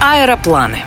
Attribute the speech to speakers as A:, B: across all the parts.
A: Аэропланы.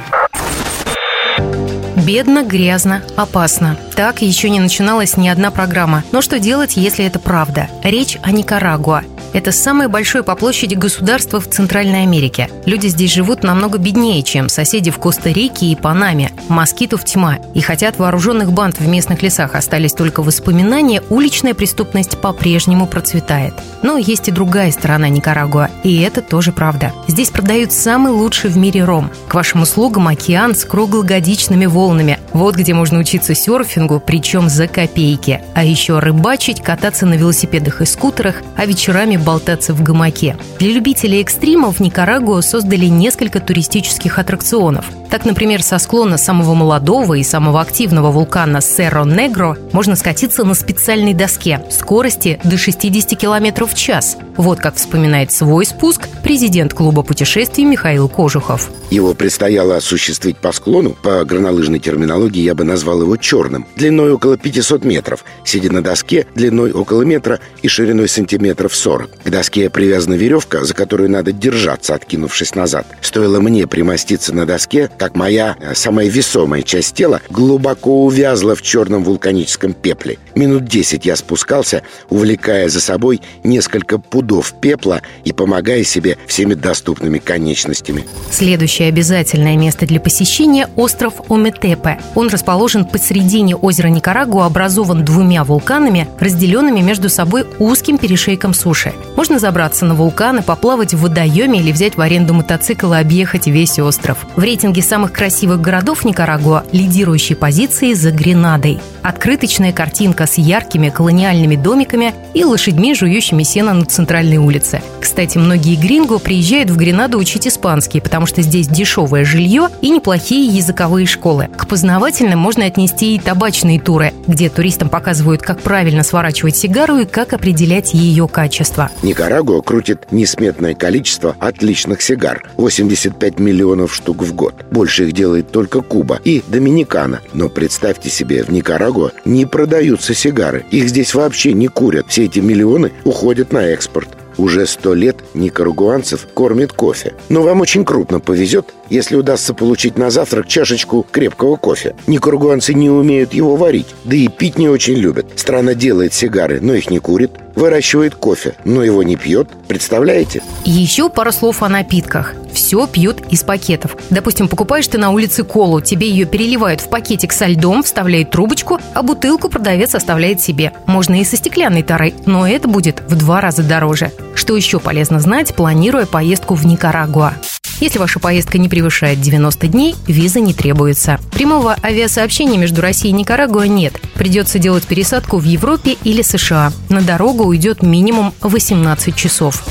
B: Бедно, грязно, опасно. Так еще не начиналась ни одна программа. Но что делать, если это правда? Речь о Никарагуа. Это самое большое по площади государство в Центральной Америке. Люди здесь живут намного беднее, чем соседи в Коста-Рике и Панаме. Москитов тьма. И хотя от вооруженных банд в местных лесах остались только воспоминания, уличная преступность по-прежнему процветает. Но есть и другая сторона Никарагуа, и это тоже правда. Здесь продают самый лучший в мире ром. К вашим услугам океан с круглогодичными волнами. Вот где можно учиться серфингу, причем за копейки. А еще рыбачить, кататься на велосипедах и скутерах, а вечерами болтаться в гамаке. Для любителей экстрима в Никарагуа создали несколько туристических аттракционов. Так, например, со склона самого молодого и самого активного вулкана Серро-Негро можно скатиться на специальной доске скорости до 60 км в час. Вот как вспоминает свой спуск президент клуба путешествий Михаил Кожухов.
C: Его предстояло осуществить по склону, по горнолыжной терминологии я бы назвал его черным, длиной около 500 метров, сидя на доске длиной около метра и шириной сантиметров 40. К доске привязана веревка, за которую надо держаться, откинувшись назад. Стоило мне примоститься на доске, как моя э, самая весомая часть тела глубоко увязла в черном вулканическом пепле. Минут десять я спускался, увлекая за собой несколько пудов пепла и помогая себе всеми доступными конечностями.
B: Следующее обязательное место для посещения – остров Ометепе. Он расположен посередине озера Никарагуа, образован двумя вулканами, разделенными между собой узким перешейком суши. Можно забраться на вулкан и поплавать в водоеме или взять в аренду мотоцикл и объехать весь остров. В рейтинге самых красивых городов Никарагуа лидирующие позиции за Гренадой. Открыточная картинка с яркими колониальными домиками и лошадьми, жующими сено на центральной улице. Кстати, многие гринго приезжают в Гренаду учить испанский, потому что здесь дешевое жилье и неплохие языковые школы. К познавательным можно отнести и табачные туры, где туристам показывают, как правильно сворачивать сигару и как определять ее качество.
C: Никарагуа крутит несметное количество отличных сигар – 85 миллионов штук в год. Больше их делает только Куба и Доминикана. Но представьте себе, в Никарагуа не продаются сигары. Их здесь вообще не курят. Все эти миллионы уходят на экспорт. Уже сто лет никарагуанцев кормит кофе. Но вам очень крупно повезет, если удастся получить на завтрак чашечку крепкого кофе. Никарагуанцы не умеют его варить, да и пить не очень любят. Страна делает сигары, но их не курит. Выращивает кофе, но его не пьет. Представляете?
B: Еще пару слов о напитках. Все пьют из пакетов. Допустим, покупаешь ты на улице колу, тебе ее переливают в пакетик со льдом, вставляют трубочку, а бутылку продавец оставляет себе. Можно и со стеклянной тарой, но это будет в два раза дороже. Что еще полезно знать, планируя поездку в Никарагуа? Если ваша поездка не превышает 90 дней, виза не требуется. Прямого авиасообщения между Россией и Никарагуа нет. Придется делать пересадку в Европе или США. На дорогу уйдет минимум 18 часов.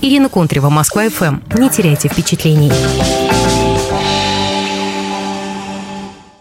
B: Ирина Контрева, Москва-ФМ. Не теряйте впечатлений.